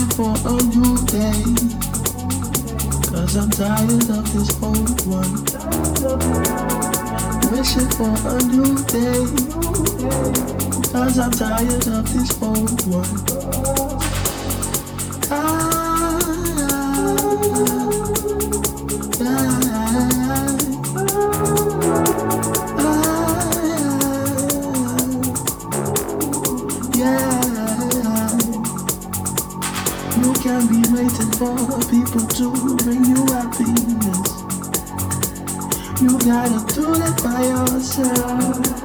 Wishing for a new day. Cause I'm tired of this old one. Wishing for a new day. Cause I'm tired of this old one. For people to bring you happiness. You gotta do it by yourself.